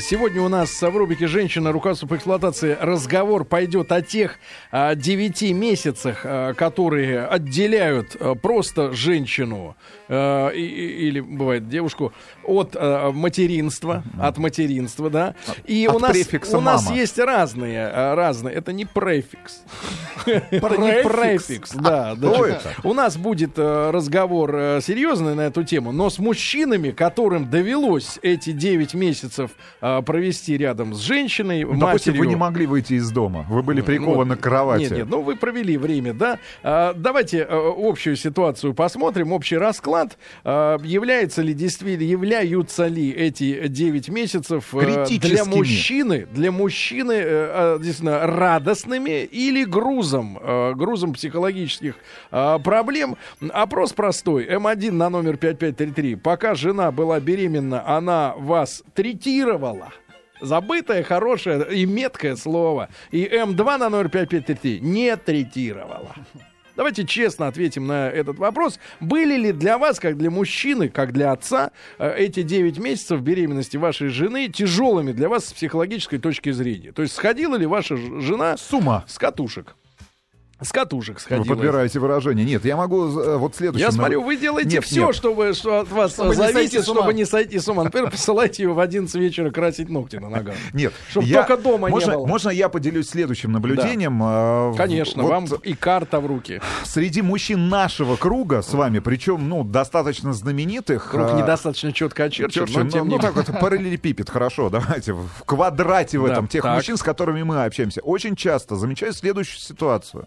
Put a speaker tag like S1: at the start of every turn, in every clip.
S1: Сегодня у нас в рубрике «Женщина. Руководство по эксплуатации» разговор пойдет о тех а, девяти месяцах, а, которые отделяют а, просто женщину а, и, или, бывает, девушку от а, материнства, mm-hmm. от материнства, да. И
S2: от
S1: у нас, у нас
S2: «мама».
S1: есть разные, разные. Это не префикс. Это не префикс, да. У нас будет разговор серьезный на эту тему, но с мужчинами, которым довелось эти 9 месяцев провести рядом с женщиной,
S2: Ну, Допустим,
S1: матерью.
S2: вы не могли выйти из дома. Вы были
S1: Ну,
S2: прикованы
S1: вот.
S2: к кровати.
S1: Нет, нет, ну вы провели время, да. А, давайте э, общую ситуацию посмотрим, общий расклад. А, является ли действительно, являются ли эти 9 месяцев э, для мужчины, для мужчины э, э, действительно радостными или грузом, э, грузом психологических э, проблем? Опрос простой. М1 на номер 5533. Пока жена была беременна, она вас третировала. Забытое, хорошее и меткое слово. И М2 на номер 5533 не третировала. Давайте честно ответим на этот вопрос. Были ли для вас, как для мужчины, как для отца, э, эти 9 месяцев беременности вашей жены тяжелыми для вас с психологической точки зрения? То есть сходила ли ваша жена
S2: С ума.
S1: с катушек? С катушек
S2: Вы
S1: сходила.
S2: подбираете выражение. Нет, я могу э, вот следующее.
S1: Я смотрю, вы делаете
S2: Нет,
S1: все,
S2: нет.
S1: чтобы, что от вас
S3: Чтобы не
S1: зависит,
S3: ума.
S1: чтобы не сойти с ума. Например, посылайте ее в 11 вечера красить ногти на ногах.
S2: Нет,
S1: Чтоб
S2: я-
S1: только дома не
S2: можно,
S1: было.
S2: Можно я поделюсь следующим наблюдением? Э, в-
S1: Конечно,
S2: вот
S1: вам и карта в руки.
S2: Среди мужчин нашего круга с вами, причем, ну, достаточно знаменитых...
S1: Круг
S2: э,
S1: недостаточно четко очерчен,
S2: Черчилль,
S1: но тем
S2: ну,
S1: не
S2: ну, так вот, параллелепипед, хорошо, давайте, в квадрате в
S1: Да,
S2: этом, тех
S1: так.
S2: мужчин, с которыми мы общаемся, очень часто замечаю следующую ситуацию.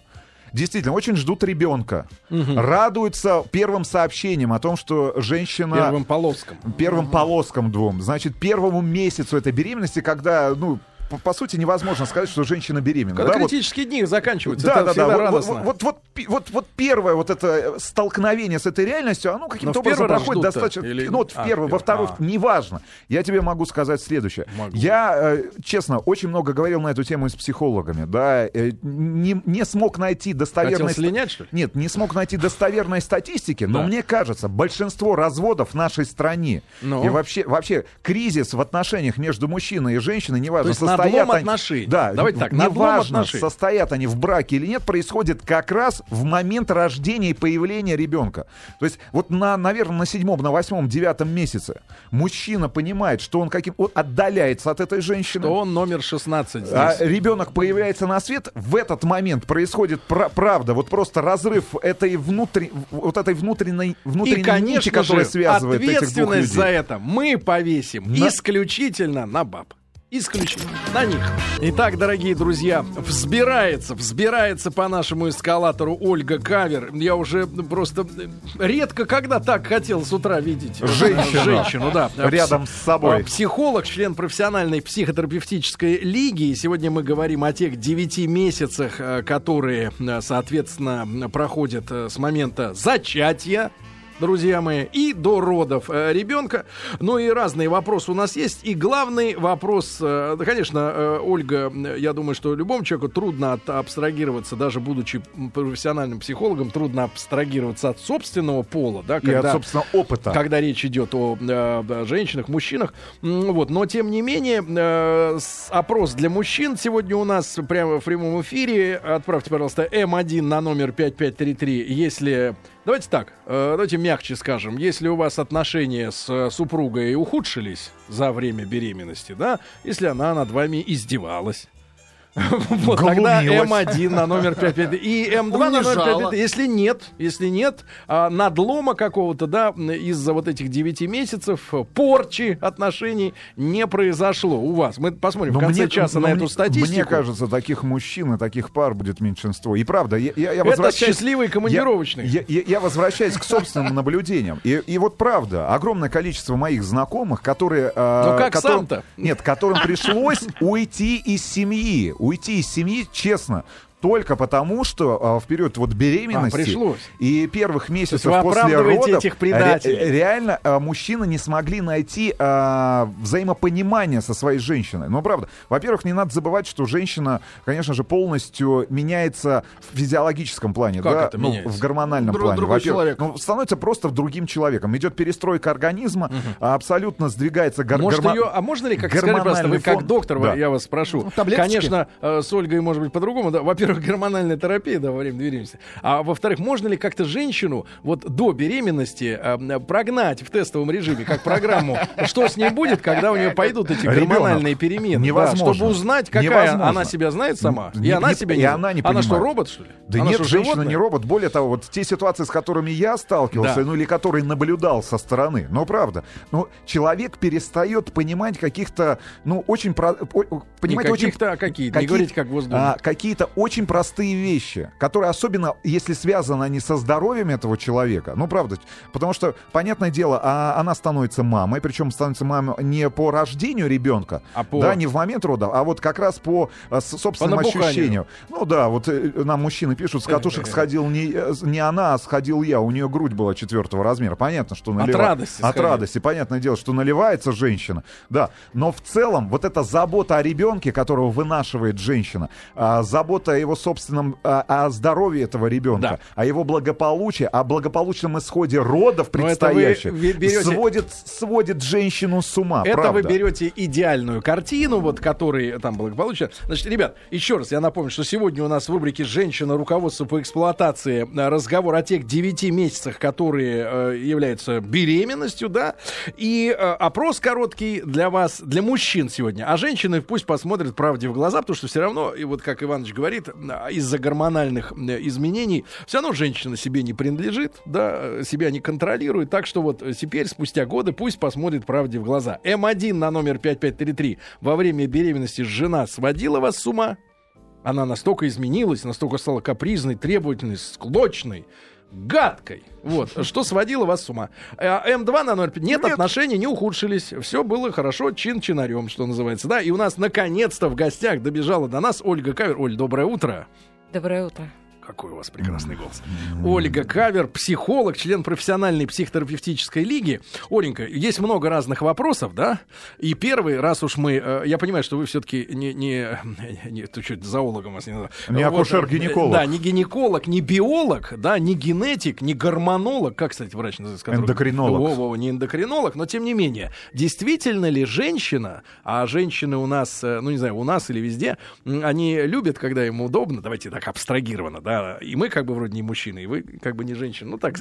S2: Действительно, очень ждут ребенка. Радуются первым сообщением о том, что женщина...
S1: Первым полоском.
S2: Первым полоскам двум. Значит, первому месяцу этой беременности, когда, ну, по, по сути, невозможно сказать, что женщина беременна.
S1: Когда
S2: да, вот-
S1: критические дни заканчиваются,
S2: да, да, да. Вот,
S1: радостно.
S2: вот, вот, вот, пи- вот, вот первое вот это э, столкновение с этой реальностью, оно каким-то образом
S1: раз
S2: проходит достаточно...
S1: или-
S2: Ну, вот в
S1: А,
S2: первый, во второй,
S1: А.
S2: неважно. Я тебе могу сказать следующее.
S1: Могу.
S2: Я, э, честно, очень много говорил на эту тему с психологами, да, э, не, не смог найти достоверной...
S1: Хотел слинять, что ли?
S2: Нет, не смог найти достоверной статистики, но
S1: Да.
S2: мне кажется, большинство разводов в нашей стране
S1: Ну?
S2: и вообще, вообще кризис в отношениях между муужчиной и женщиной, неважно,
S1: То есть
S2: состоят
S1: надлом
S2: они-
S1: отношений.
S2: Да,
S1: Давайте так, надлом
S2: неважно,
S1: отношений.
S2: состоят они в браке или нет, происходит как раз в момент рождения и появления ребенка. То есть вот на, наверное, на седьмом, на восьмом, девятом месяце мужчина понимает, что он каким он отдаляется от этой женщины.
S1: То он номер 16 здесь.
S2: А ребенок появляется на свет, в этот момент происходит пра- правда, вот просто разрыв этой внутри, вот этой внутренней, внутренней
S1: И, конечно
S2: нити, которая
S1: же,
S2: связывает этих двух
S1: ответственность
S2: людей.
S1: за это мы повесим
S2: На-
S1: исключительно на баб. Исключительно на них. Итак, дорогие друзья, взбирается, взбирается по нашему эскалатору Ольга Кавер. Я уже просто редко когда так хотел с утра видеть
S2: Женщину.
S1: женщину, да.
S2: Рядом с собой.
S1: А, Психолог, член профессиональной психотерапевтической лиги. И сегодня мы говорим о тех девяти месяцах, э, которые, э, соответственно, проходят э, с момента зачатия друзья мои, и до родов э, ребенка. Ну и разные вопросы у нас есть. И главный вопрос, э, да, конечно, э, Ольга, я думаю, что любому человеку трудно от, абстрагироваться, даже будучи профессиональным психологом, трудно абстрагироваться от собственного пола, да,
S2: И от, собственно, опыта.
S1: когда речь идет о э, женщинах, мужчинах. Вот. Но, тем не менее, э, опрос для мужчин сегодня у нас прямо в прямом эфире. Отправьте, пожалуйста, М1 на номер 5533, если... Давайте так, э, давайте мягче скажем. Если у вас отношения с э, супругой ухудшились за время беременности, да, если она над вами издевалась, вот тогда
S2: Глумилась.
S1: М1 на номер 55 и М2 на номер
S3: Унижала.
S1: 55. Если нет, если нет а, надлома какого-то, да, из-за вот этих 9 месяцев порчи отношений не произошло у вас. Мы посмотрим
S2: Но
S1: в конце
S2: мне-
S1: часа на
S2: мне-
S1: эту статистику.
S2: Мне кажется, таких мужчин и таких пар будет меньшинство. И правда, я, я, я
S1: Это
S2: возвращаюсь...
S1: счастливый командировочный.
S2: Я, я- я возвращаюсь к собственным наблюдениям. И, и вот правда, огромное количество моих знакомых, которые... э,
S1: Ну как
S2: которым-
S1: сам-то?
S2: Нет, которым пришлось уйти из семьи. Уйти из семьи, честно. Только потому, что а, в период вот беременности
S1: А, пришлось.
S2: и первых месяцев
S1: вы
S2: после родов
S1: этих предателей.
S2: ре- реально а, мужчины не смогли найти а, взаимопонимание со своей женщиной. Ну, правда. Во-первых, не надо забывать, что женщина, конечно же, полностью меняется в физиологическом плане.
S1: Как
S2: да?
S1: это
S2: ну,
S1: меняется?
S2: в гормональном
S1: Друг-
S2: плане.
S1: другой человек.
S2: ну, становится просто другим человеком. Идет перестройка организма, а, абсолютно сдвигается гор-
S1: Может,
S2: гормо-
S1: ее, а можно ли, как скажите, пожалуйста, вы
S2: гормональный
S1: как
S2: фон.
S1: доктор,
S2: Да.
S1: я вас спрошу.
S3: Ну, таблеточки.
S1: Конечно, э, с Ольгой может быть по-другому. Да. Во-первых, гормональная терапия да, во время беременности. А во-вторых, можно ли как-то женщину вот до беременности э, прогнать в тестовом режиме, как программу, что с ней будет, когда у нее пойдут эти гормональные перемены? Да,
S2: Невозможно.
S1: чтобы узнать, какая
S2: Невозможно.
S1: она себя знает сама.
S2: Не-
S1: и она
S2: не-
S1: себя
S2: и
S1: не
S2: она не
S1: Она что,
S2: понимает.
S1: робот, что ли?
S2: Да
S1: Она
S2: нет,
S1: что,
S2: женщина
S1: животное?
S2: не робот. Более того, вот те ситуации, с которыми я сталкивался,
S1: Да.
S2: ну или которые наблюдал со стороны, ну правда, ну человек перестает понимать каких-то, ну очень, про, понимать
S1: Не
S2: очень...
S1: каких-то, а какие-то. Не говорите, как в Госдуме.
S2: а, какие-то очень простые вещи, которые особенно, если связаны они со здоровьем этого человека, ну правда, потому что, понятное дело, а, она становится мамой, причем становится мамой не по рождению ребенка,
S1: А по-
S2: да, не в момент родов, а вот как раз по с- собственным
S1: набуханию.
S2: ощущениям. Ну да, вот э, нам мужчины пишут, с катушек сходил не, э, не она, а сходил я. У нее грудь была четвертого размера. Понятно, что наливается.
S1: радости
S2: От
S1: сходил.
S2: радости. Понятное дело, что наливается женщина. Да. Но в целом вот эта забота о ребенке, которого вынашивает женщина, а, забота о его собственном, а, о здоровье этого ребенка,
S1: Да.
S2: о его благополучии, о благополучном исходе родов
S1: вы
S2: предстоящих,
S1: ви- берете-
S2: сводит, сводит женщину с ума.
S1: Это
S2: правда.
S1: вы берете идеальную картину, вот который там благополучие. Значит, ребят, еще раз я напомню, что сегодня у нас в рубрике «Женщина. Руководство по эксплуатации» э, разговор о тех 9 месяцах, которые э, являются беременностью, да, и э, опрос короткий для вас, для мужчин сегодня. А женщины пусть посмотрят правде в глаза, потому что все равно, и вот как Иваныч говорит, э, из-за гормональных изменений, все равно женщина себе не принадлежит, да, себя не контролирует, так что вот теперь, спустя годы, пусть посмотрит правде в глаза. М1 на номер 5533 во время беременности жена сводила вас с ума? Она настолько изменилась, настолько стала капризной, требовательной, склочной, гадкой. Вот, что сводило вас с ума. А, М2 на 0,5. Нет,
S2: Нет.
S1: отношения не ухудшились. Все было хорошо, чин-чинарем, что называется. Да, и у нас наконец-то в гостях добежала до нас Ольга Кавер. Оль, доброе утро.
S3: Доброе утро.
S1: Какой у вас прекрасный голос. Ольга Кавер, психолог, член профессиональной психотерапевтической лиги. Оленька, есть много разных вопросов, да? И первый, раз уж мы... э, Я понимаю, что вы все-таки не... не, не ты что, зоологом вас не надо.
S2: Не акушер-гинеколог.
S1: Да, не гинеколог, не биолог, да, не генетик, не гормонолог. Как, кстати, врач называется? который-
S2: Эндокринолог.
S1: Во-во, не эндокринолог, но тем не менее. Действительно ли женщина, а женщины у нас, э, ну не знаю, у нас или везде, они любят, когда им удобно, давайте так абстрагированно, да, и мы как бы вроде не мужчины, и вы как бы не женщины, ну так,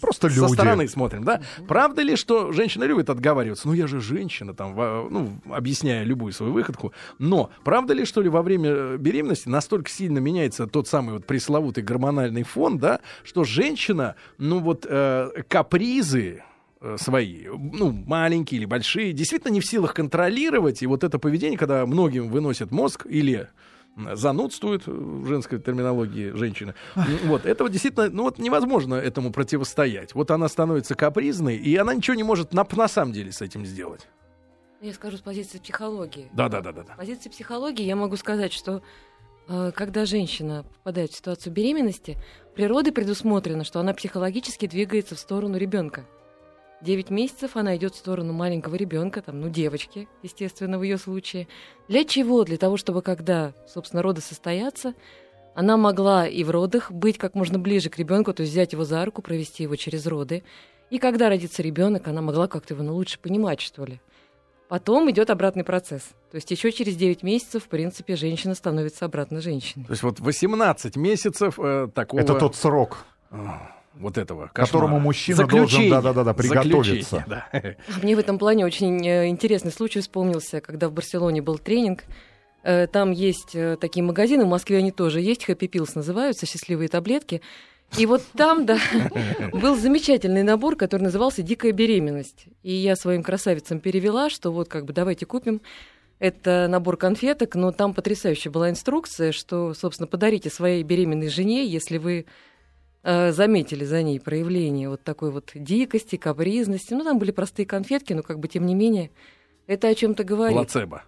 S2: Просто
S1: со
S2: люди.
S1: стороны смотрим, да. Правда ли, что женщина любит отговариваться? Ну я же женщина, там, во- ну, объясняя любую свою выходку. Но правда ли, что ли, во время э, беременности настолько сильно меняется тот самый вот пресловутый гормональный фон, да, что женщина, ну вот э, капризы, э, свои, ну, маленькие или большие, действительно не в силах контролировать. И вот это поведение, когда многим выносят мозг или занудствуют э, в женской терминологии женщины. Вот, этого действительно, ну вот невозможно этому противостоять. Вот она становится капризной, и она ничего не может на, на самом деле с этим сделать.
S3: Я скажу с позиции психологии.
S1: Да-да-да-да.
S3: С позиции психологии я могу сказать, что э, когда женщина попадает в ситуацию беременности, природой предусмотрено, что она психологически двигается в сторону ребенка. Девять месяцев она идет в сторону маленького ребенка, там, ну, девочки, естественно, в ее случае. Для чего? Для того, чтобы когда, собственно, роды состоятся, она могла и в родах быть как можно ближе к ребенку, то есть взять его за руку, провести его через роды. И когда родится ребенок, она могла как-то его ну, лучше понимать, что ли. Потом идет обратный процесс. То есть еще через 9 месяцев, в принципе, женщина становится обратно женщиной.
S1: То есть вот 18 месяцев э, такого...
S2: Это тот срок.
S1: Вот этого
S2: К которому
S1: кошмара.
S2: мужчина
S1: Заключение.
S2: должен, да-да-да, приготовиться.
S1: Заключение, да.
S3: Мне в этом плане очень э, интересный случай вспомнился, когда в Барселоне был тренинг. Э, Там есть э, такие магазины, в Москве они тоже есть, Happy Pills называются, счастливые таблетки. И вот там, да, был замечательный набор, который назывался «Дикая беременность». И я своим красавицам перевела, что вот как бы давайте купим. Это набор конфеток, но там потрясающая была инструкция, что, собственно, подарите своей беременной жене, если вы заметили за ней проявление вот такой вот дикости, капризности. Ну, там были простые конфетки, но как бы тем не менее это о чем-то говорит.
S1: Плацебо.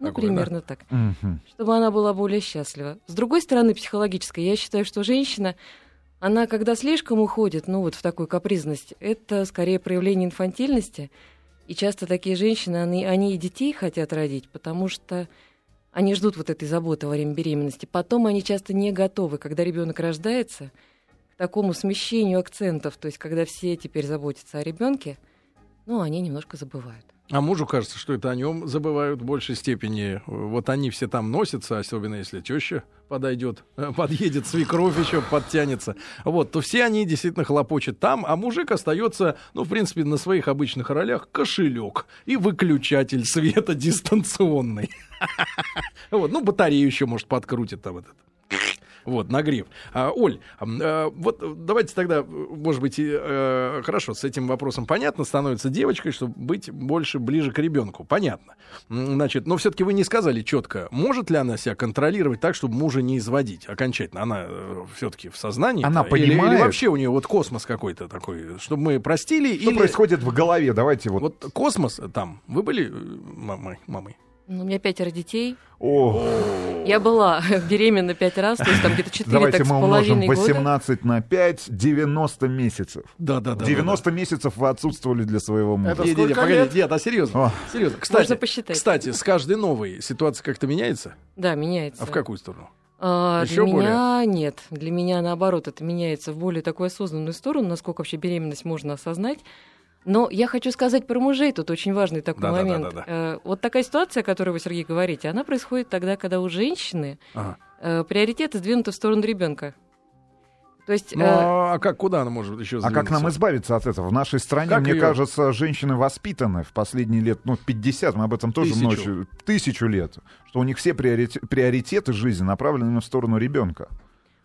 S3: Ну,
S1: Такое, да?
S3: примерно так.
S2: Мгм.
S3: Чтобы она была более счастлива. С другой стороны, психологической, я считаю, что женщина, она когда слишком уходит, ну вот в такую капризность, это скорее проявление инфантильности. И часто такие женщины, они, они и детей хотят родить, потому что они ждут вот этой заботы во время беременности. Потом они часто не готовы, когда ребенок рождается, такому смещению акцентов, то есть когда все теперь заботятся о ребенке, ну, они немножко забывают.
S1: А мужу кажется, что это о нем забывают в большей степени. Вот они все там носятся, особенно если теща подойдет, э, подъедет, свекровь еще подтянется. Вот, то все они действительно хлопочут там, а мужик остается, ну, в принципе, на своих обычных ролях кошелек и выключатель света дистанционный. Вот, ну, батарею еще, может, подкрутит там этот. Вот, нагрев. А, Оль, э, вот давайте тогда, э, может быть, и, э, хорошо, с этим вопросом понятно, становится девочкой, чтобы быть больше ближе к ребенку. Понятно. Значит, но все-таки вы не сказали четко, может ли она себя контролировать так, чтобы мужа не изводить окончательно. Она все-таки в сознании.
S2: Она
S1: или, или
S2: понимает.
S1: вообще у нее вот космос какой-то такой, чтобы мы простили.
S2: Что
S1: или...
S2: происходит в голове? Давайте вот.
S1: Вот космос там. Вы были мамой? мамой?
S3: Ну, у меня пятеро детей.
S2: О,
S3: Я была беременна пять раз, то есть там где-то четыре
S2: давайте
S3: так с
S2: мы умножим
S3: половиной года.
S2: 18 на 5, 90 месяцев.
S1: Да, да, да.
S2: 90 месяцев вы отсутствовали для своего мужа.
S4: Это
S1: Не, не, не,
S4: сколько
S1: погоди,
S4: лет?
S1: нет, а серьезно.
S2: О.
S1: Серьезно. Кстати,
S3: Можно посчитать.
S1: кстати, с каждой новой ситуация как-то меняется?
S3: Да, меняется.
S1: А в какую сторону?
S3: А,
S1: Еще
S3: для меня нет. Для меня наоборот, это меняется в более такую осознанную сторону, насколько вообще беременность можно осознать. Но я хочу сказать про мужей, тут очень важный такой
S1: Да-да-да-да-да.
S3: момент. Э, Вот такая ситуация, о которой вы, Сергей, говорите, она происходит тогда, когда у женщины
S1: Ага.
S3: э, приоритеты сдвинуты в сторону ребенка. То есть
S1: Ну,
S3: э,
S1: а как, куда она может еще
S2: А как нам
S1: сдвинуться?
S2: избавиться от этого? В нашей стране,
S1: Как
S2: мне
S1: её?
S2: кажется, женщины воспитаны в последние лет, ну, 50, мы об этом тоже
S1: Тысячу.
S2: ночью, тысячу лет, что у них все приорите- приоритеты жизни направлены в сторону ребенка.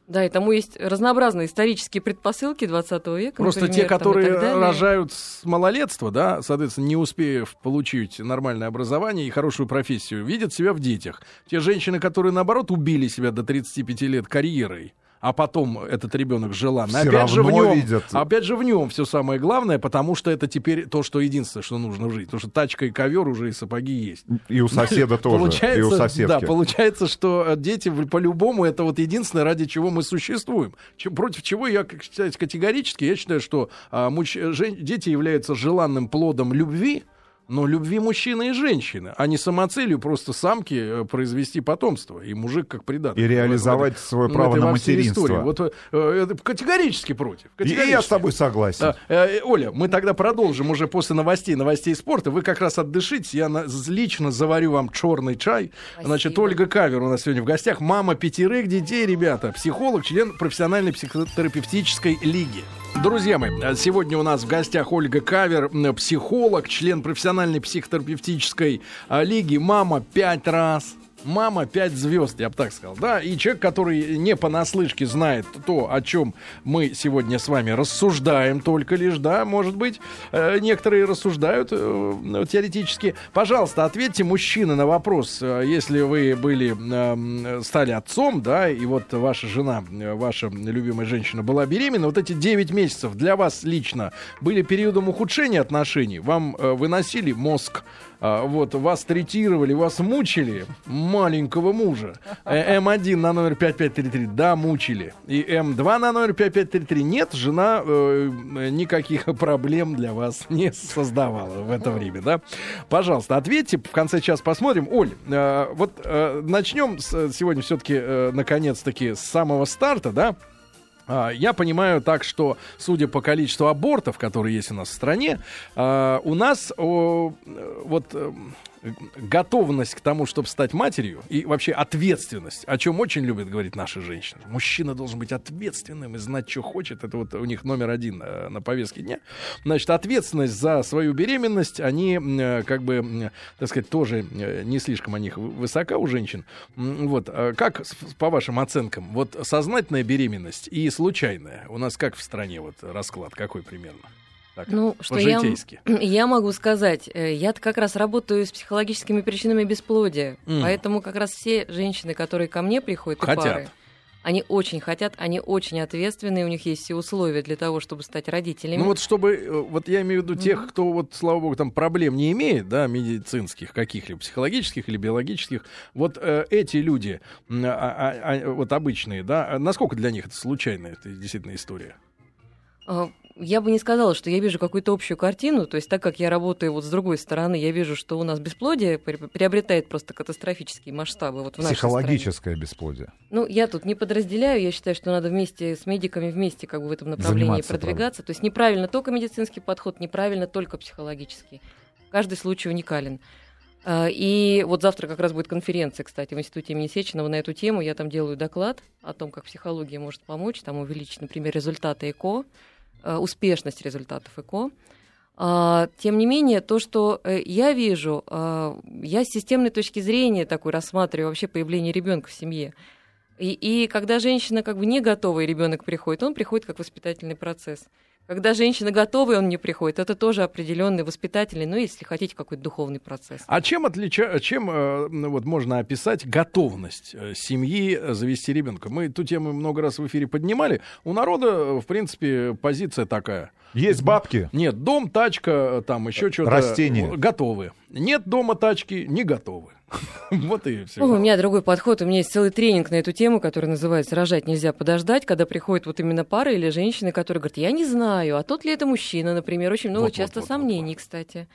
S3: Да, и тому есть разнообразные исторические предпосылки 20 века.
S1: Просто
S3: например,
S1: те,
S3: там
S1: которые
S3: далее.
S1: рожают с малолетства, да, соответственно, не успев получить нормальное образование и хорошую профессию, видят себя в детях. Те женщины, которые, наоборот, убили себя до 35 лет карьерой, а потом этот ребенок желанный.
S2: Всё
S1: опять же в нем,
S2: видят.
S1: опять же в нем все самое главное, потому что это теперь то, что единственное, что нужно в жизни. Потому что тачка и ковер уже и сапоги есть.
S2: И у соседа тоже, и у
S1: Получается,
S2: соседки.
S1: да, получается, что э, дети по-любому это вот единственное, ради чего мы существуем. Чем- против чего я, считаю, категорически, я считаю, что а, муж- жен- дети являются желанным плодом любви, но любви мужчины и женщины, а не самоцелью просто самки э, произвести потомство и мужик как придаток.
S2: И реализовать свое
S1: в
S2: право на материнство.
S1: истории. Вот э, э, это категорически против.
S2: И- И я
S1: Категорически.
S2: с тобой согласен.
S1: Э, Оля, мы тогда продолжим уже после новостей, новостей спорта. Вы как раз отдышитесь. Я на- лично заварю вам черный чай.
S3: Спасибо.
S1: Значит, Ольга Кавер у нас сегодня в гостях. Мама пятерых детей, ребята. Психолог, член профессиональной психотерапевтической лиги. Друзья мои, э, сегодня у нас в гостях Ольга Кавер, психолог, член профессиональной психотерапевтической а, лиги. Мама пять раз. Мама пять звезд, я бы так сказал. Да, и человек, который не понаслышке знает то, о чем мы сегодня с вами рассуждаем только лишь, да, может быть, э, некоторые рассуждают э, теоретически. Пожалуйста, ответьте, мужчины, на вопрос, э, если вы были, э, стали отцом, да, и вот ваша жена, ваша любимая женщина была беременна, вот эти 9 месяцев для вас лично были периодом ухудшения отношений, вам выносили мозг, вот, вас третировали, вас мучили, маленького мужа. Э, М1 на номер 5533, да, мучили. И М2 на номер 5533, нет, жена э, никаких проблем для вас не создавала в это время, да. Пожалуйста, ответьте, в конце часа посмотрим. Оль, э, вот э, начнем с- сегодня все-таки, э, наконец-таки, с самого старта, да. А, Я понимаю так, что, судя по количеству абортов, которые есть у нас в стране, а, у нас э, вот э, готовность к тому, чтобы стать матерью, и вообще ответственность, о чем очень любят говорить наши женщины. Мужчина должен быть ответственным и знать, что хочет. Это вот у них номер один э, на повестке дня. Значит, ответственность за свою беременность, они э, как бы, так сказать, тоже э, не слишком о них вы- высока у женщин. Вот, а как, по вашим оценкам, вот сознательная беременность и случайная, у нас как в стране вот расклад, какой примерно? Так,
S3: Ну, что я, я могу сказать, э, я как раз работаю с психологическими причинами бесплодия,
S1: М.
S3: поэтому как раз все женщины, которые ко мне приходят, и
S1: Хотят.
S3: пары, Они очень хотят, они очень ответственные, у них есть все условия для того, чтобы стать родителями.
S1: Ну вот чтобы, э, вот я имею в виду тех, кто вот, слава богу, там проблем не имеет, да, медицинских каких-либо, психологических или биологических, вот э, эти люди, а, а, а, вот обычные, да, насколько для них это случайная, это действительно история?
S3: Я бы не сказала, что я вижу какую-то общую картину, то есть так как я работаю вот с другой стороны, я вижу, что у нас бесплодие приобретает просто катастрофические масштабы. Вот в
S2: Психологическое бесплодие.
S3: Ну, я тут не подразделяю, я считаю, что надо вместе с медиками вместе как бы в этом направлении Заниматься, продвигаться. Правда. То есть неправильно только медицинский подход, неправильно только психологический. Каждый случай уникален. А, и вот завтра как раз будет конференция, кстати, в Институте имени Сеченова на эту тему. Я там делаю доклад о том, как психология может помочь, там увеличить, например, результаты ЭКО, успешность результатов ЭКО. А, тем не менее, то, что э, я вижу, а, я с системной точки зрения такой рассматриваю вообще появление ребенка в семье. И, и когда женщина как бы не готова, и ребенок приходит, он приходит как воспитательный процесс. Когда женщина готова, и он не приходит, это тоже определенный воспитательный, ну, если хотите, какой-то духовный процесс.
S1: А чем, отлича... чем э, ну, вот, можно описать готовность э, семьи завести ребенка? Мы эту тему много раз в эфире поднимали. У народа, в принципе, позиция такая.
S2: Есть бабки?
S1: Нет, дом, тачка, там еще что-то.
S2: Растения.
S1: Готовы. Нет дома, тачки, не готовы. Вот и все.
S3: у меня другой подход. У меня есть целый тренинг на эту тему, который называется «Рожать нельзя подождать», когда приходит вот именно пара или женщины, которые говорят, я не знаю, а тот ли это мужчина, например. Очень много часто сомнений, кстати.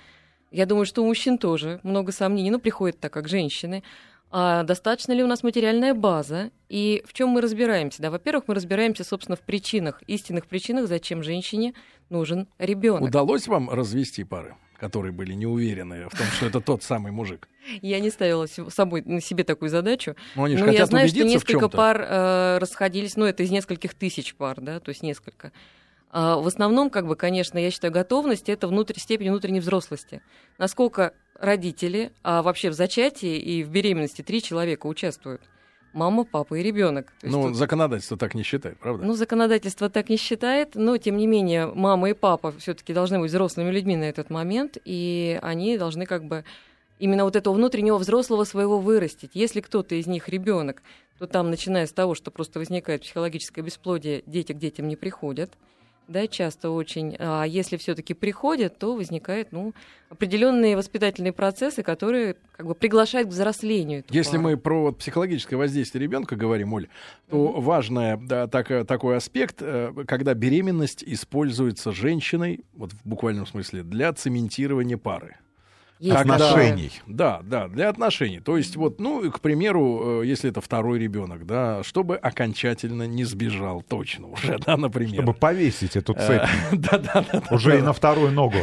S3: Я думаю, что у мужчин тоже много сомнений, но приходят так, как женщины. А достаточно ли у нас материальная база? И в чем мы разбираемся? Да, во-первых, мы разбираемся, собственно, в причинах, истинных причинах, зачем женщине нужен ребенок.
S1: Удалось вам развести пары? Которые были не уверены в том, что это тот самый мужик.
S3: Я не ставила собой, на себе такую задачу.
S1: Но, они но я знаю, что
S3: несколько пар э, расходились, ну, это из нескольких тысяч пар, да, то есть несколько. А в основном, как бы, конечно, я считаю, готовность это внутрь, степень внутренней взрослости. Насколько родители, а вообще в зачатии и в беременности три человека участвуют мама, папа и ребенок.
S1: Ну, тут... законодательство так не считает, правда?
S3: Ну, законодательство так не считает, но тем не менее мама и папа все-таки должны быть взрослыми людьми на этот момент, и они должны как бы именно вот этого внутреннего взрослого своего вырастить. Если кто-то из них ребенок, то там, начиная с того, что просто возникает психологическое бесплодие, дети к детям не приходят да, часто очень. А если все-таки приходят, то возникают, ну, определенные воспитательные процессы, которые как бы приглашают к взрослению.
S1: Если пару. мы про вот, психологическое воздействие ребенка говорим, Оль, то mm-hmm. важный да, так, такой аспект, э, когда беременность используется женщиной, вот в буквальном смысле, для цементирования пары.
S2: Есть отношений.
S1: Да, да, для отношений. То есть, вот, ну, к примеру, э, если это второй ребенок, да, чтобы окончательно не сбежал точно уже, да, например.
S2: Чтобы повесить эту цепь.
S1: Да, да, да.
S2: Уже и на вторую ногу.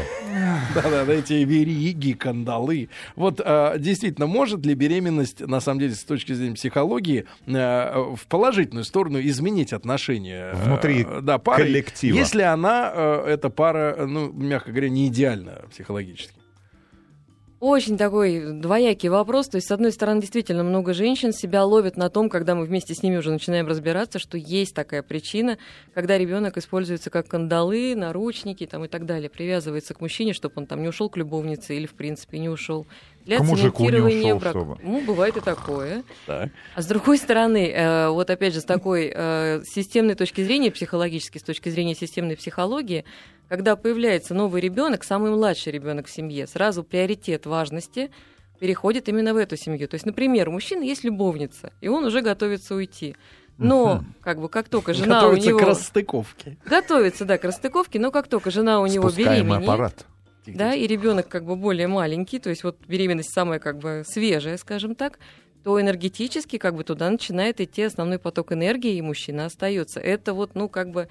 S1: Да, да, да, эти вериги, кандалы. Вот э, действительно, может ли беременность, на самом деле, с точки зрения психологии, э, в положительную сторону изменить отношения
S2: внутри да, пары, коллектива,
S1: если она, эта пара, ну, мягко говоря, не идеальна психологически?
S3: Очень такой двоякий вопрос. То есть, с одной стороны, действительно много женщин себя ловят на том, когда мы вместе с ними уже начинаем разбираться, что есть такая причина, когда ребенок используется как кандалы, наручники там, и так далее, привязывается к мужчине, чтобы он там не ушел к любовнице или, в принципе, не ушел
S2: для к цементирования брака. Чтобы...
S3: Ну, бывает и такое. Так. А с другой стороны, э, вот опять же, с такой э, системной точки зрения, психологической, с точки зрения системной психологии, когда появляется новый ребенок, самый младший ребенок в семье, сразу приоритет важности переходит именно в эту семью. То есть, например, у мужчины есть любовница, и он уже готовится уйти. Но, как бы, как только жена
S1: готовится
S3: у него...
S1: к расстыковке.
S3: Готовится, да, к расстыковке, но как только жена у него беременеет...
S2: аппарат.
S3: Да, и ребенок как бы более маленький, то есть вот беременность самая как бы свежая, скажем так, то энергетически как бы туда начинает идти основной поток энергии, и мужчина остается. Это вот, ну, как бы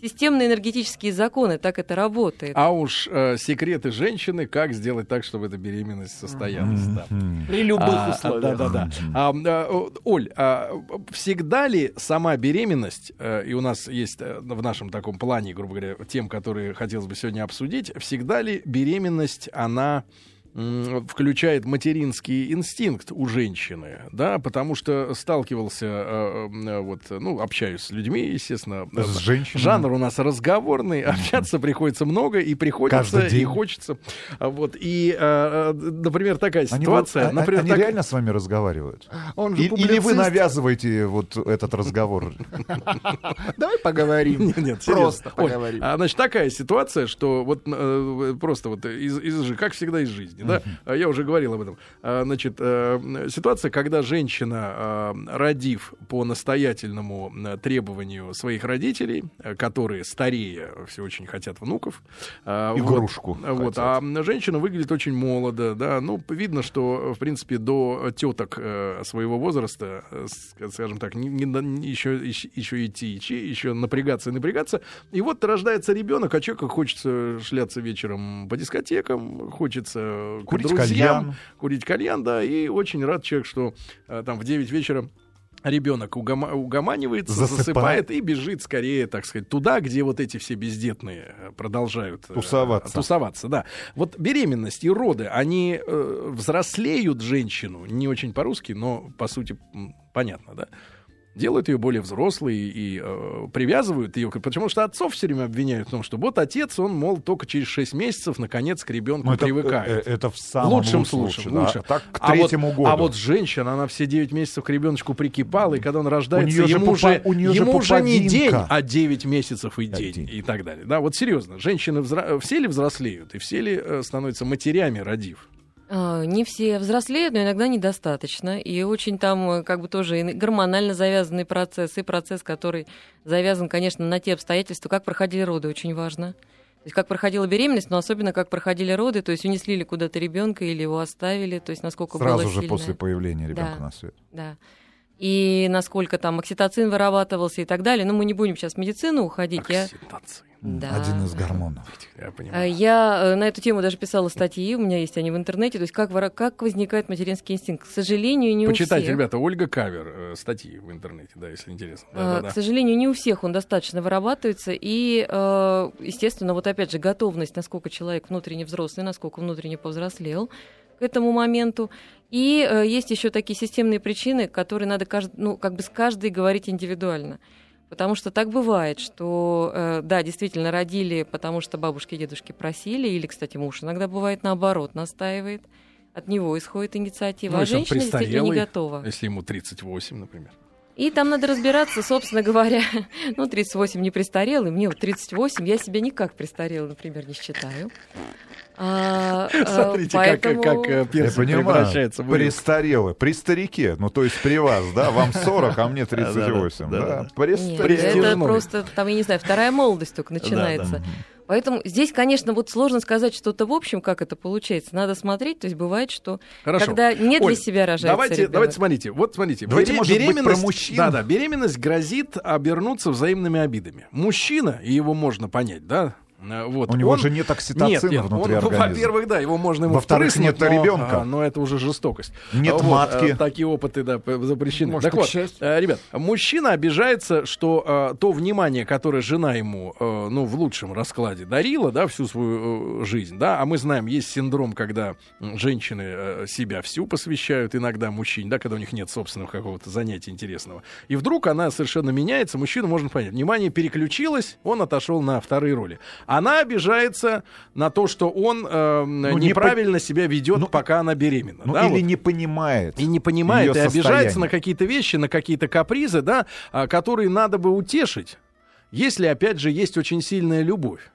S3: Системные энергетические законы, так это работает.
S1: А уж э, секреты женщины, как сделать так, чтобы эта беременность состоялась. Mm-hmm. Да.
S4: При любых а, условиях.
S1: Да, да, да. А, а, Оль, а, всегда ли сама беременность, а, и у нас есть э, в нашем таком плане, грубо говоря, тем, которые хотелось бы сегодня обсудить, всегда ли беременность, она включает материнский инстинкт у женщины, да, потому что сталкивался, э, э, вот, ну, общаюсь с людьми, естественно.
S2: С
S1: Э,
S2: женщинами.
S1: Жанр у нас разговорный, общаться приходится много и приходится, и хочется. А Вот, и, э, например, такая
S2: Они, вот-
S1: ситуация.
S2: а-
S1: например,
S2: они
S1: так-
S2: реально с вами разговаривают?
S1: Он же
S2: И- Или вы навязываете вот этот разговор?
S4: Давай поговорим.
S1: Нет, нет,
S4: Просто поговорим.
S1: а, значит, такая ситуация, что вот просто вот из, из жи- как всегда из жизни, да, А я уже говорил об этом. А, значит, э, ситуация, когда женщина, э, родив по настоятельному э, требованию своих родителей, э, которые старее все очень хотят внуков, э, вот,
S2: Игрушку
S1: вот, а женщина выглядит очень молодо, да, ну, видно, что, в принципе, до теток своего возраста, скажем так, не, не еще, еще, еще идти, идти, еще напрягаться и напрягаться. И вот рождается ребенок, а человеку хочется шляться вечером по дискотекам, хочется
S2: Курить
S1: к друзьям,
S2: кальян.
S1: курить кальян, да, и очень рад человек, что э, там в 9 вечера ребенок угома- угоманивается,
S2: Засыпает.
S1: засыпает и бежит скорее, так сказать, туда, где вот эти все бездетные э, продолжают э,
S2: Тусоваться.
S1: тусоваться, да. Вот беременность и роды, они э, взрослеют женщину, не очень по-русски, но по сути понятно, да. Делают ее более взрослой и э, привязывают ее, потому что отцов все время обвиняют в том, что вот отец, он, мол, только через 6 месяцев наконец к ребенку
S2: Ну, это,
S1: привыкает.
S2: э, это в самом
S1: лучшем случае,
S2: случае, да.
S1: лучше.
S2: Так к
S1: А вот-
S2: третьему году.
S1: А вот женщина, она все 9 месяцев к ребеночку прикипала, и когда он рождается,
S2: же
S1: ему,
S2: пупа-
S1: уже,
S2: у неё же
S1: ему уже не день, а 9 месяцев и день,
S2: день.
S1: и так далее. Да, вот серьезно, женщины взра- все ли взрослеют, и все ли э, становятся матерями, родив?
S3: А, Не все взрослеют, но иногда недостаточно. И очень там э, как бы тоже гормонально завязанный процесс, и процесс, который завязан, конечно, на те обстоятельства, как проходили роды, очень важно. То есть как проходила беременность, но особенно как проходили роды, то есть унесли ли куда-то ребенка или его оставили, то есть насколько
S2: Сразу
S3: было
S2: же
S3: сильное-
S2: после появления ребенка
S3: Да.
S2: на свет.
S3: Да. И насколько там окситоцин вырабатывался и так далее. Но мы не будем сейчас в медицину уходить. Я...
S1: Окситоции.
S3: Да.
S2: Один из гормонов.
S1: Я
S3: А,
S1: понимаю.
S3: Я э, на эту тему даже писала статьи, у меня есть они в интернете, то есть как, как возникает материнский инстинкт. К сожалению, не у
S1: Почитайте,
S3: всех.
S1: ребята, Ольга Кавер, э, статьи в интернете, да, если интересно. Да,
S3: А,
S1: да,
S3: К
S1: да.
S3: сожалению, не у всех он достаточно вырабатывается. И, э, естественно, вот опять же, готовность, насколько человек внутренне взрослый, насколько внутренне повзрослел к этому моменту. И э, есть еще такие системные причины, которые надо кажд- ну, как бы с каждой говорить индивидуально. Потому что так бывает, что, э, да, действительно, родили, потому что бабушки и дедушки просили, или, кстати, муж иногда бывает наоборот, настаивает. От него исходит инициатива,
S1: Ну,
S3: а женщина действительно не готова.
S1: Если ему 38, например.
S3: И там надо разбираться, собственно говоря, ну, 38 не престарелый, мне вот 38, я себя никак престарелый, например, не считаю. А, а,
S1: Смотрите,
S3: поэтому-
S1: как, как э,
S2: Я
S1: персик
S2: понимаю,
S1: превращается
S2: престарелый, при старике, ну то есть при вас, да, вам 40, а мне 38,
S1: Да-да-да.
S2: да,
S3: Нет,
S2: Престарелый.
S3: это просто, там, я не знаю, вторая молодость только начинается. Поэтому здесь, конечно, вот сложно сказать что-то в общем, как это получается. Надо смотреть, то есть бывает, что
S1: Хорошо.
S3: когда не
S1: Оль,
S3: для себя рожается
S1: Давайте,
S3: ребенок.
S1: давайте смотрите. Вот смотрите.
S2: Давайте,
S1: бере-
S2: может быть, про
S1: беременность,
S2: мужчин?
S1: Да, да. Беременность грозит обернуться взаимными обидами. Мужчина, и его можно понять, да? Э, Вот,
S2: У него
S1: он-
S2: же нет окситоцина
S1: нет, нет,
S2: внутри
S1: он, ну,
S2: организма.
S1: Во-первых, да, его можно ему
S2: Во-вторых, нет
S1: но,
S2: ребенка.
S1: а, но это уже жестокость.
S2: Нет
S1: Вот,
S2: матки.
S1: э, Такие опыты, да, запрещены.
S4: Может,
S1: так вот, э, ребят, мужчина обижается, что э, то внимание, которое жена ему, э, ну, в лучшем раскладе дарила, да, всю свою э, жизнь, да, а мы знаем, есть синдром, когда женщины э, себя всю посвящают иногда мужчине, да, когда у них нет собственного какого-то занятия интересного. И вдруг она совершенно меняется, мужчину можно понять. Внимание переключилось, он отошел на вторые роли. Она обижается на то, что он э,
S2: не
S1: неправильно себя ведет,
S2: Ну,
S1: пока она беременна.
S2: Ну
S1: да,
S2: или
S1: вот.
S2: не понимает.
S1: И не понимает, и обижается
S2: состояние.
S1: на какие-то вещи, на какие-то капризы, да, а, которые надо бы утешить, если, опять же, есть очень сильная любовь.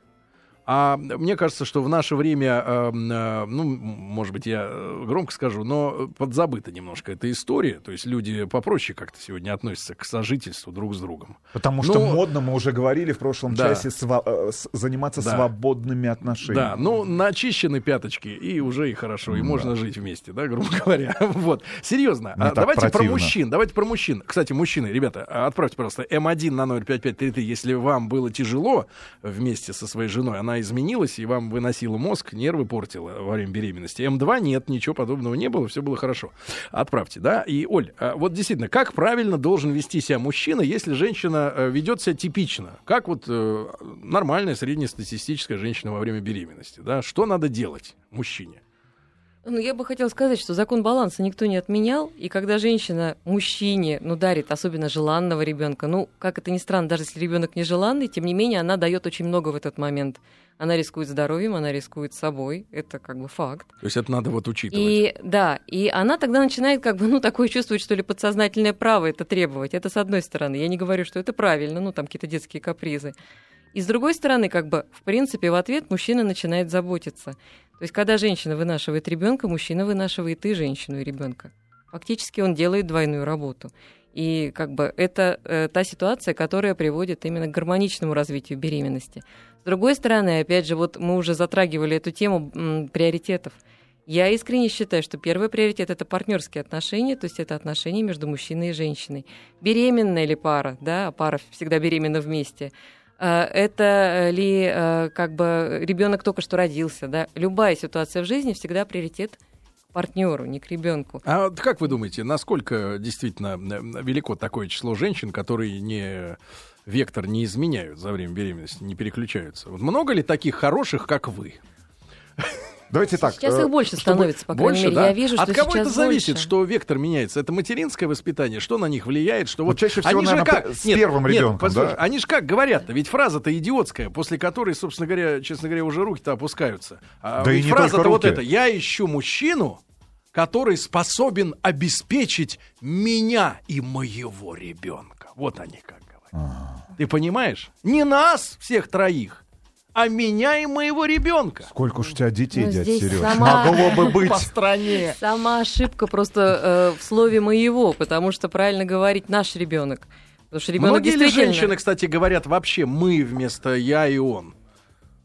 S1: А мне кажется, что в наше время, э, э, ну, может быть, я э, громко скажу, но подзабыта немножко эта история. То есть люди попроще как-то сегодня относятся к сожительству друг с другом.
S2: Потому что модно, мы уже говорили в прошлом
S1: Да.
S2: часе, сва- э, заниматься
S1: Да.
S2: свободными отношениями.
S1: Да, ну, начищены пяточки, и уже и хорошо, и
S2: Да.
S1: можно жить вместе, да, грубо говоря. Вот. Серьезно,
S2: Не
S1: а давайте про
S2: противно.
S1: мужчин, давайте про мужчин. Кстати, мужчины, ребята, отправьте, пожалуйста, М1 на номер 5533, если вам было тяжело вместе со своей женой, она изменилась, и вам выносила мозг, нервы портила во время беременности. М2 нет, ничего подобного не было, все было хорошо. Отправьте, да. И, Оль, а вот действительно, как правильно должен вести себя мужчина, если женщина э, ведет себя типично? Как вот э, нормальная среднестатистическая женщина во время беременности, да? Что надо делать мужчине?
S3: Ну, я бы хотела сказать, что закон баланса никто не отменял, и когда женщина мужчине, ну, дарит особенно желанного ребенка, ну, как это ни странно, даже если ребенок нежеланный, тем не менее, она дает очень много в этот момент. Она рискует здоровьем, она рискует собой, это как бы факт.
S1: То есть это надо вот учитывать.
S3: И да, и она тогда начинает как бы, ну, такое чувствовать, что ли, подсознательное право это требовать. Это с одной стороны. Я не говорю, что это правильно, ну, там какие-то детские капризы. И с другой стороны, как бы, в принципе, в ответ мужчина начинает заботиться. То есть, когда женщина вынашивает ребенка, мужчина вынашивает и женщину, и ребенка. Фактически он делает двойную работу. И как бы это э, та ситуация, которая приводит именно к гармоничному развитию беременности. С другой стороны, опять же, вот мы уже затрагивали эту тему м, приоритетов. Я искренне считаю, что первый приоритет это партнерские отношения, то есть это отношения между мужчиной и женщиной. Беременная ли пара, да, пара всегда беременна вместе. Э, Это ли э, как бы ребенок только что родился, да? Любая ситуация в жизни всегда приоритет партнеру, не к ребенку.
S1: А как вы думаете, насколько действительно э, велико такое число женщин, которые не вектор не изменяют за время беременности, не переключаются? Вот много ли таких хороших, как вы?
S2: Давайте так.
S3: Сейчас
S2: э,
S3: их больше
S1: Чтобы-
S3: становится, по крайней
S1: больше,
S3: мере.
S1: да?
S3: Я вижу,
S1: От
S3: что
S1: кого
S3: сейчас
S1: это зависит,
S3: больше.
S1: что вектор меняется? Это материнское воспитание, что на них влияет, что
S2: Ну,
S1: вот
S2: чаще всего,
S1: они же
S2: наверное,
S1: как
S2: с первым ребенком,
S1: послушай,
S2: да?
S1: Они же как говорят-то, ведь фраза-то идиотская, после которой, собственно говоря, честно говоря, уже руки-то опускаются. А
S2: Да и
S1: ведь
S2: не
S1: фраза-то вот эта: я ищу мужчину, который способен обеспечить меня и моего ребенка. Вот они как говорят. Ты понимаешь? Не нас всех троих, а меня и моего ребенка.
S2: Сколько уж у тебя детей,
S3: Ну,
S2: дядя Сереж?
S3: сама-
S2: Могло бы быть.
S4: По стране.
S3: Сама ошибка просто э, в слове моего, потому что правильно говорить наш ребенок. Потому что ребенок
S1: Многие ли
S3: действительно...
S1: женщины, кстати, говорят вообще мы вместо я и он?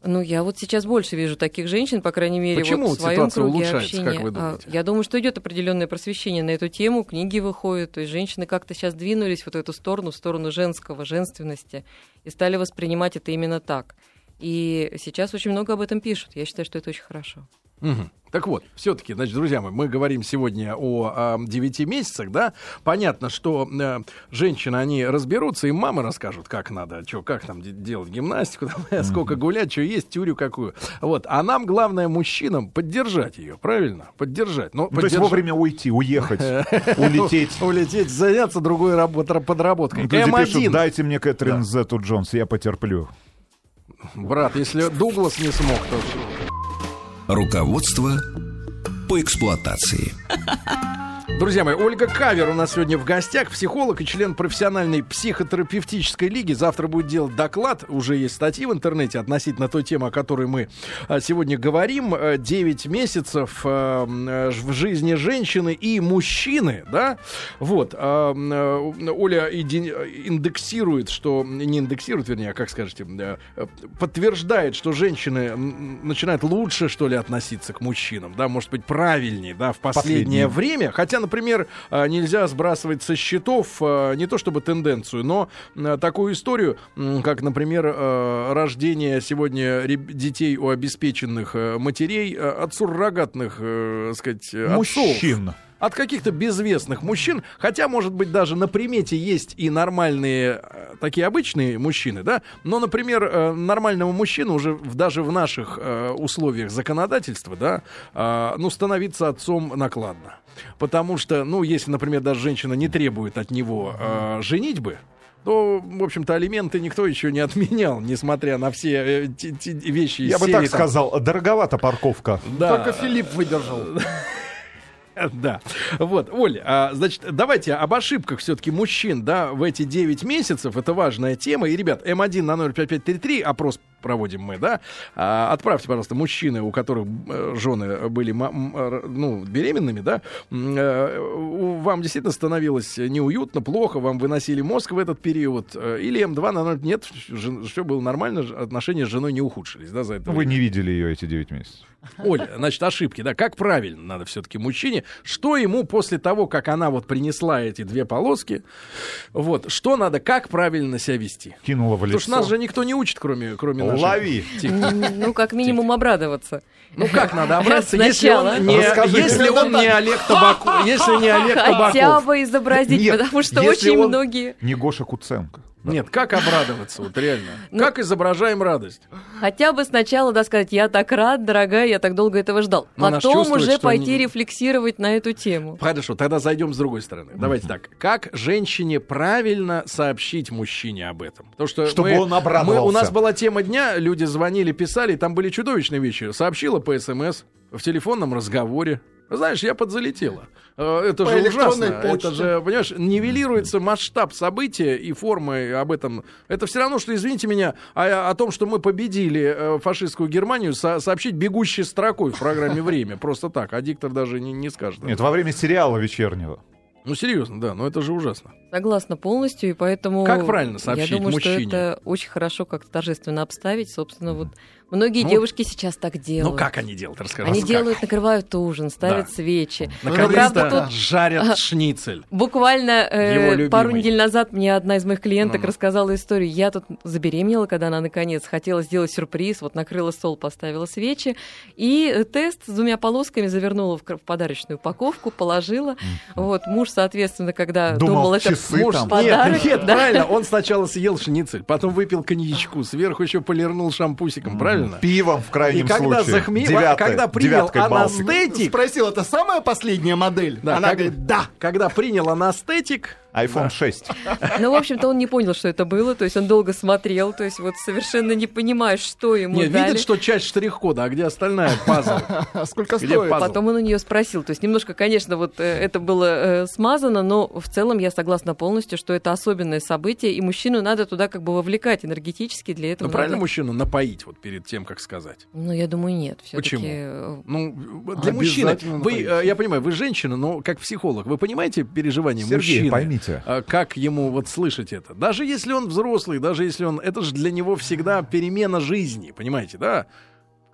S3: Ну, я вот сейчас больше вижу таких женщин, по крайней мере,
S1: Почему
S3: вот в своем
S1: ситуация
S3: круге
S1: улучшается, как
S3: общения.
S1: вы
S3: А,
S1: думаете?
S3: Я думаю, что идет определенное просвещение на эту тему, книги выходят, то есть женщины как-то сейчас двинулись в вот эту сторону, в сторону женского, женственности, и стали воспринимать это именно так. И сейчас очень много об этом пишут. Я считаю, что это очень хорошо.
S1: Мгм. Так вот, все-таки, значит, друзья мои, мы говорим сегодня о 9 месяцах, да? Понятно, что э, женщины, они разберутся, им мамы расскажут, как надо, что, как там де- делать гимнастику, там, сколько гулять, что есть, тюрю какую. Вот. А нам главное, мужчинам, поддержать ее, правильно? Поддержать. Но
S2: Ну, То есть
S1: поддерж-
S2: вовремя уйти, уехать, улететь.
S1: Улететь, заняться другой работой, подработкой.
S2: Вот Люди
S1: М1.
S2: пишут, дайте мне Кэтрин Зету Джонс, я потерплю.
S1: Брат, если Дуглас не смог, то.
S5: Руководство по эксплуатации.
S1: Друзья мои, Ольга Кавер у нас сегодня в гостях, психолог и член профессиональной психотерапевтической лиги. Завтра будет делать доклад, уже есть статьи в интернете относительно той темы, о которой мы а, сегодня говорим. Э, 9 месяцев э, э, в жизни женщины и мужчины, да? Вот. а, Оля индексирует, что... Не индексирует, вернее, а как скажете, подтверждает, что женщины начинают лучше, что ли, относиться к мужчинам, да, может быть, правильнее, да, в последнее
S2: Последнее.
S1: время. Хотя, например, э, нельзя сбрасывать со счетов э, не то чтобы тенденцию, но э, такую историю, как, например, рождение сегодня детей у обеспеченных матерей от суррогатных, э, сказать, э, отцов.
S2: Мужчин.
S1: От каких-то безвестных мужчин, хотя, может быть, даже на примете есть и нормальные, такие обычные мужчины, да, но, например, нормального мужчину уже даже в наших условиях законодательства, да, ну, становиться отцом накладно. Потому что, ну, если, например, даже женщина не требует от него э, женитьбы, то, в общем-то, алименты никто еще не отменял, несмотря на все э, те- те вещи
S2: Я бы
S1: серии,
S2: так
S1: там,
S2: сказал, дороговата парковка.
S1: да,
S4: Только Филипп выдержал.
S1: Да. Вот, Оль, а, значит, давайте об ошибках все-таки мужчин, да, в эти 9 месяцев. Это важная тема. И, ребят, М1 на 05533, опрос проводим мы, да. А, отправьте, пожалуйста, мужчины, у которых э, жены были, э, ну, беременными, да. э, вам действительно становилось неуютно, плохо, вам выносили мозг в этот период. Или М2 на 0, нет, все было нормально, отношения с женой не ухудшились, да, за это
S2: Ну, Вы не видели ее эти 9 месяцев.
S1: Оля, значит, ошибки, да, как правильно надо все-таки мужчине, что ему после того, как она вот принесла эти две полоски, вот, что надо, как правильно себя вести?
S2: Кинула в
S1: Потому
S2: лицо.
S1: что нас же никто не учит, кроме, кроме наших.
S2: Лови.
S3: Ну, как минимум обрадоваться.
S1: Ну как надо обраться, если он, не,
S2: Расскажите.
S1: если он не Олег Табаков, если не Олег
S3: Хотя
S1: Табаков.
S3: бы изобразить,
S2: Нет,
S3: потому что очень
S2: он-
S3: многие...
S2: Не Гоша Куценко.
S1: Нет, как обрадоваться, вот реально?
S3: Ну-
S1: Как изображаем радость?
S3: Хотя бы сначала, да, сказать, я так рад, дорогая, я так долго этого ждал.
S1: Ну, она ж
S3: Потом уже пойти
S1: они-
S3: рефлексировать на эту тему.
S1: Хорошо, тогда зайдем с другой стороны. Давайте так. Как женщине правильно сообщить мужчине об этом? Потому что
S2: Чтобы
S1: мы-
S2: он обрадовался.
S1: мы- у нас была тема дня, люди звонили, писали, там были чудовищные вещи. Сообщила по СМС, в телефонном разговоре. Знаешь, я подзалетела. Э, Это
S4: По
S1: же ужасно.
S4: почте.
S1: Это же, понимаешь, нивелируется масштаб события и формы об этом. Это все равно, что, извините меня, о, о том, что мы победили э, фашистскую Германию, со- сообщить бегущей строкой в программе «Время». Просто так. А диктор даже не, не скажет.
S2: Нет, во время сериала вечернего.
S1: Ну, серьезно, да, но это же ужасно.
S3: Согласна полностью, и поэтому...
S1: Как правильно сообщить
S3: Я думаю,
S1: мужчине?
S3: что это очень хорошо как-то торжественно обставить. Собственно, вот многие
S1: Ну,
S3: девушки сейчас так делают.
S1: Ну, как они делают, расскажи.
S3: Они
S1: Как?
S3: делают, накрывают ужин, ставят
S1: Да.
S3: свечи. Но,
S1: Наконец-то
S3: правда, тут
S1: жарят шницель.
S3: Буквально э, пару недель назад мне одна из моих клиенток
S1: Ну-ну.
S3: рассказала историю. Я тут забеременела, когда она наконец хотела сделать сюрприз, вот накрыла стол, поставила свечи, и тест с двумя полосками завернула в подарочную упаковку, положила. Вот муж, соответственно, когда
S2: Думал,
S3: думал, это
S2: часы
S1: Муж-
S2: там.
S3: подарок,
S1: нет, нет,
S3: да.
S1: правильно. Он сначала съел шницель, потом выпил коньячку, сверху еще полирнул шампусиком, правильно?
S2: Пивом в
S1: И
S2: крайнем
S1: когда
S2: случае.
S1: захме-
S2: Девятой-
S1: когда принял анестетик,
S4: Спросил, это самая последняя модель?
S1: да,
S4: Она
S1: как-
S4: говорит, да.
S1: когда принял анестетик,
S2: iPhone 6.
S3: Ну, в общем-то, он не понял, что это было, то есть он долго смотрел, то есть вот совершенно не понимая, что ему
S1: не,
S3: дали.
S1: видит, что часть штрих-кода, а где остальная пазл?
S4: А сколько
S1: Где
S4: стоит?
S1: пазл?
S3: Потом он у нее спросил. То есть немножко, конечно, вот э, это было э, смазано, но в целом я согласна полностью, что это особенное событие, и мужчину надо туда как бы вовлекать энергетически для этого.
S1: Ну, правильно
S3: надо-
S1: мужчину напоить вот перед тем, как сказать?
S3: Ну, я думаю, нет.
S1: Почему?
S3: э,
S1: Ну, для мужчины, вы,
S4: напоить.
S1: э, я понимаю, вы женщина, но как психолог, вы понимаете переживания
S2: Сергей,
S1: мужчины?
S2: поймите.
S1: А Как ему вот слышать это? Даже если он взрослый, даже если он... Это же для него всегда перемена жизни, понимаете, да?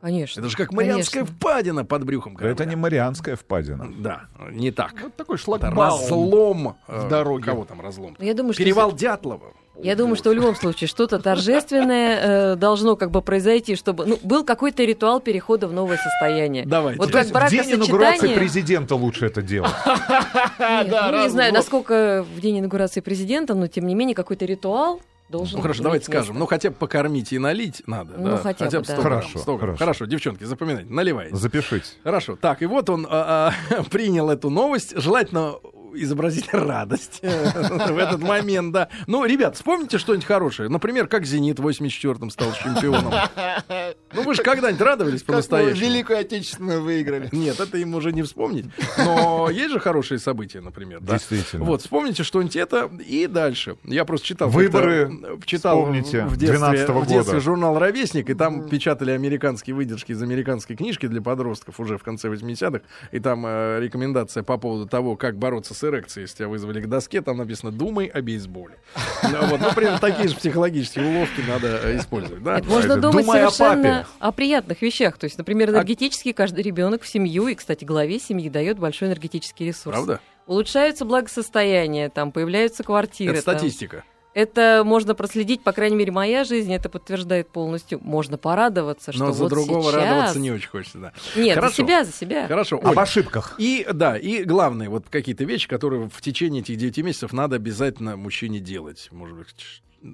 S3: Конечно.
S1: Это же как Марианская
S3: конечно.
S1: впадина под брюхом корабля.
S2: Это не Марианская впадина.
S1: Да, не так.
S4: Вот такой шлагбаум.
S1: разлом.
S4: в
S1: э,
S4: дороге.
S1: Кого там разлом?
S3: Я думаю, что
S1: Перевал Дятлова.
S3: Я думаю, что в любом случае что-то торжественное э, должно как бы произойти, чтобы ну, был какой-то ритуал перехода в новое состояние.
S1: Давайте.
S3: Вот как
S2: есть в день инаугурации
S3: бракосочетание...
S2: президента лучше это делать.
S3: Нет,
S4: Да,
S3: ну, не знаю, насколько в день инаугурации президента, но тем не менее какой-то ритуал должен
S1: Ну хорошо, давайте
S3: место.
S1: скажем. Ну хотя бы покормить и налить надо.
S3: Ну,
S1: да?
S3: хотя бы,
S1: бы
S3: да.
S1: 100 грамм,
S2: Хорошо,
S1: 100 грамм.
S2: хорошо.
S1: Хорошо, девчонки, запоминайте, наливайте.
S2: Запишите.
S1: Хорошо. Так, и вот он а, а, принял эту новость. Желательно изобразить радость в этот момент, да. Ну, ребят, вспомните что-нибудь хорошее. Например, как «Зенит» в 84-м стал чемпионом. Ну, вы же когда-нибудь радовались по-настоящему?
S4: Великую Отечественную выиграли.
S1: Нет, это им уже не вспомнить. Но есть же хорошие события, например. Да?
S2: Действительно.
S1: Вот, вспомните что-нибудь это и дальше. Я просто читал.
S2: Выборы
S1: как-то, читал
S2: вспомните,
S1: в детстве,
S2: 12-го
S1: в детстве
S2: года.
S1: журнал «Ровесник», и там печатали американские выдержки из американской книжки для подростков уже в конце 80-х. И там э, рекомендация по поводу того, как бороться с эрекцией, если тебя вызвали к доске. Там написано «Думай о бейсболе». Ну, вот, например, такие же психологические уловки надо э, использовать. Да?
S3: Можно
S2: Думай
S3: думать
S2: о
S3: совершенно
S2: папе.
S3: о, приятных вещах. То есть, например, энергетически каждый ребенок в семью, и, кстати, главе семьи дает большой энергетический ресурс.
S1: Правда?
S3: Улучшаются благосостояние, там появляются квартиры.
S1: Это
S3: там.
S1: статистика.
S3: Это можно проследить, по крайней мере, моя жизнь это подтверждает полностью. Можно порадоваться, что
S1: Но за
S3: вот
S1: другого
S3: сейчас...
S1: радоваться не очень хочется, да.
S3: Нет,
S1: Хорошо.
S3: за себя, за себя.
S1: Хорошо.
S2: Об
S1: Оль,
S2: ошибках.
S1: И да, и главное, вот какие-то вещи, которые в течение этих 9 месяцев надо обязательно мужчине делать. Может быть,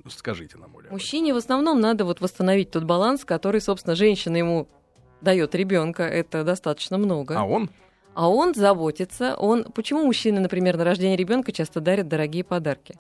S1: скажите нам, Оля.
S3: Мужчине в основном надо вот восстановить тот баланс, который, собственно, женщина ему дает ребенка. Это достаточно много.
S1: А он?
S3: А он заботится. Он... Почему мужчины, например, на рождение ребенка часто дарят дорогие подарки?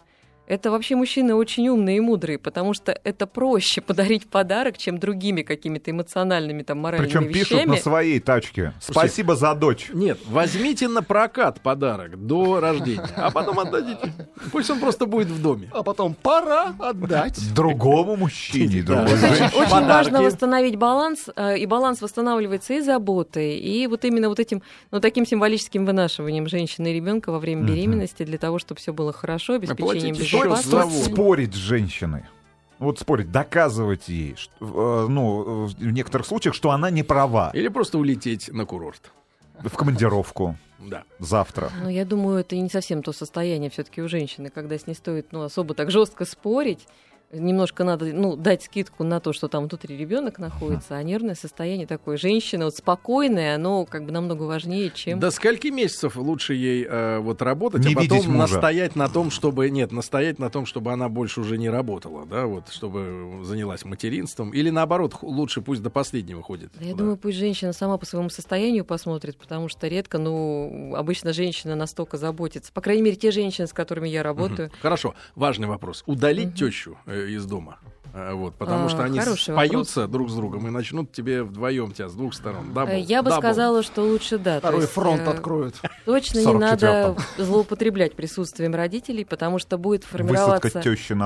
S3: Это вообще мужчины очень умные и мудрые, потому что это проще подарить подарок, чем другими какими-то эмоциональными, там, моральными
S2: Причем пишут
S3: вещами.
S2: на своей тачке. Спасибо за дочь.
S1: Нет, возьмите на прокат подарок до рождения, а потом отдадите. Пусть он просто будет в доме.
S4: А потом пора отдать.
S2: Другому мужчине,
S1: Да.
S3: Очень, важно восстановить баланс, э, и баланс восстанавливается и заботой, и вот именно вот этим, ну, таким символическим вынашиванием женщины и ребенка во время беременности для того, чтобы все было хорошо, обеспечением безопасности.
S1: Воду.
S2: Спорить с женщиной. Вот спорить, доказывать ей, что, э, ну, в некоторых случаях, что она не права.
S1: Или просто улететь на курорт.
S2: В командировку
S1: Да.
S2: завтра.
S3: Ну, я думаю, это не совсем то состояние все-таки у женщины, когда с ней стоит ну, особо так жестко спорить. Немножко надо ну, дать скидку на то, что там внутри ребенок находится, а нервное состояние такое. Женщина вот спокойная, оно как бы намного важнее, чем...
S1: До скольки месяцев лучше ей э, вот работать,
S2: Не
S1: а потом настоять на том, чтобы нет, настоять на том, чтобы она больше уже не работала, да, вот, чтобы занялась материнством, или наоборот лучше пусть до последнего ходит.
S3: Да я думаю, пусть женщина сама по своему состоянию посмотрит, потому что редко, ну, обычно женщина настолько заботится. По крайней мере, те женщины, с которыми я работаю.
S1: Хорошо, важный вопрос. Удалить тещу э, из дома. Э, Вот, потому
S3: А,
S1: что они
S3: хороший
S1: споются друг с другом и начнут тебе вдвоем тебя с двух сторон. Double,
S3: Э, Я бы
S1: double.
S3: сказала, что лучше да. то
S4: Второй
S3: есть,
S4: фронт
S3: э,
S4: откроют.
S3: Точно не
S2: 44-м.
S3: надо злоупотреблять присутствием родителей, потому что будет формироваться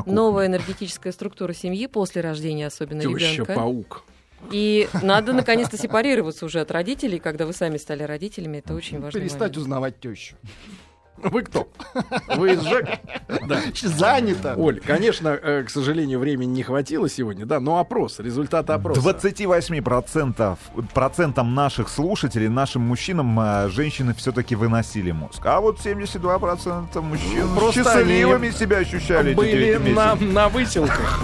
S3: новая энергетическая структура семьи после рождения, особенно ребенка.
S1: Теща-паук.
S3: И надо наконец-то сепарироваться уже от родителей, когда вы сами стали родителями. Это очень важно.
S4: Перестать узнавать тещу.
S1: Вы кто? Вы из ЖЭК? Да.
S4: Занято.
S1: Оль, конечно, э, к сожалению, времени не хватило сегодня, да, но опрос, результаты опроса.
S2: 28% процентам наших слушателей, нашим мужчинам, э, женщины все-таки выносили мозг. А вот 72% мужчин
S1: Просто
S2: счастливыми себя ощущали
S1: были на, на выселках.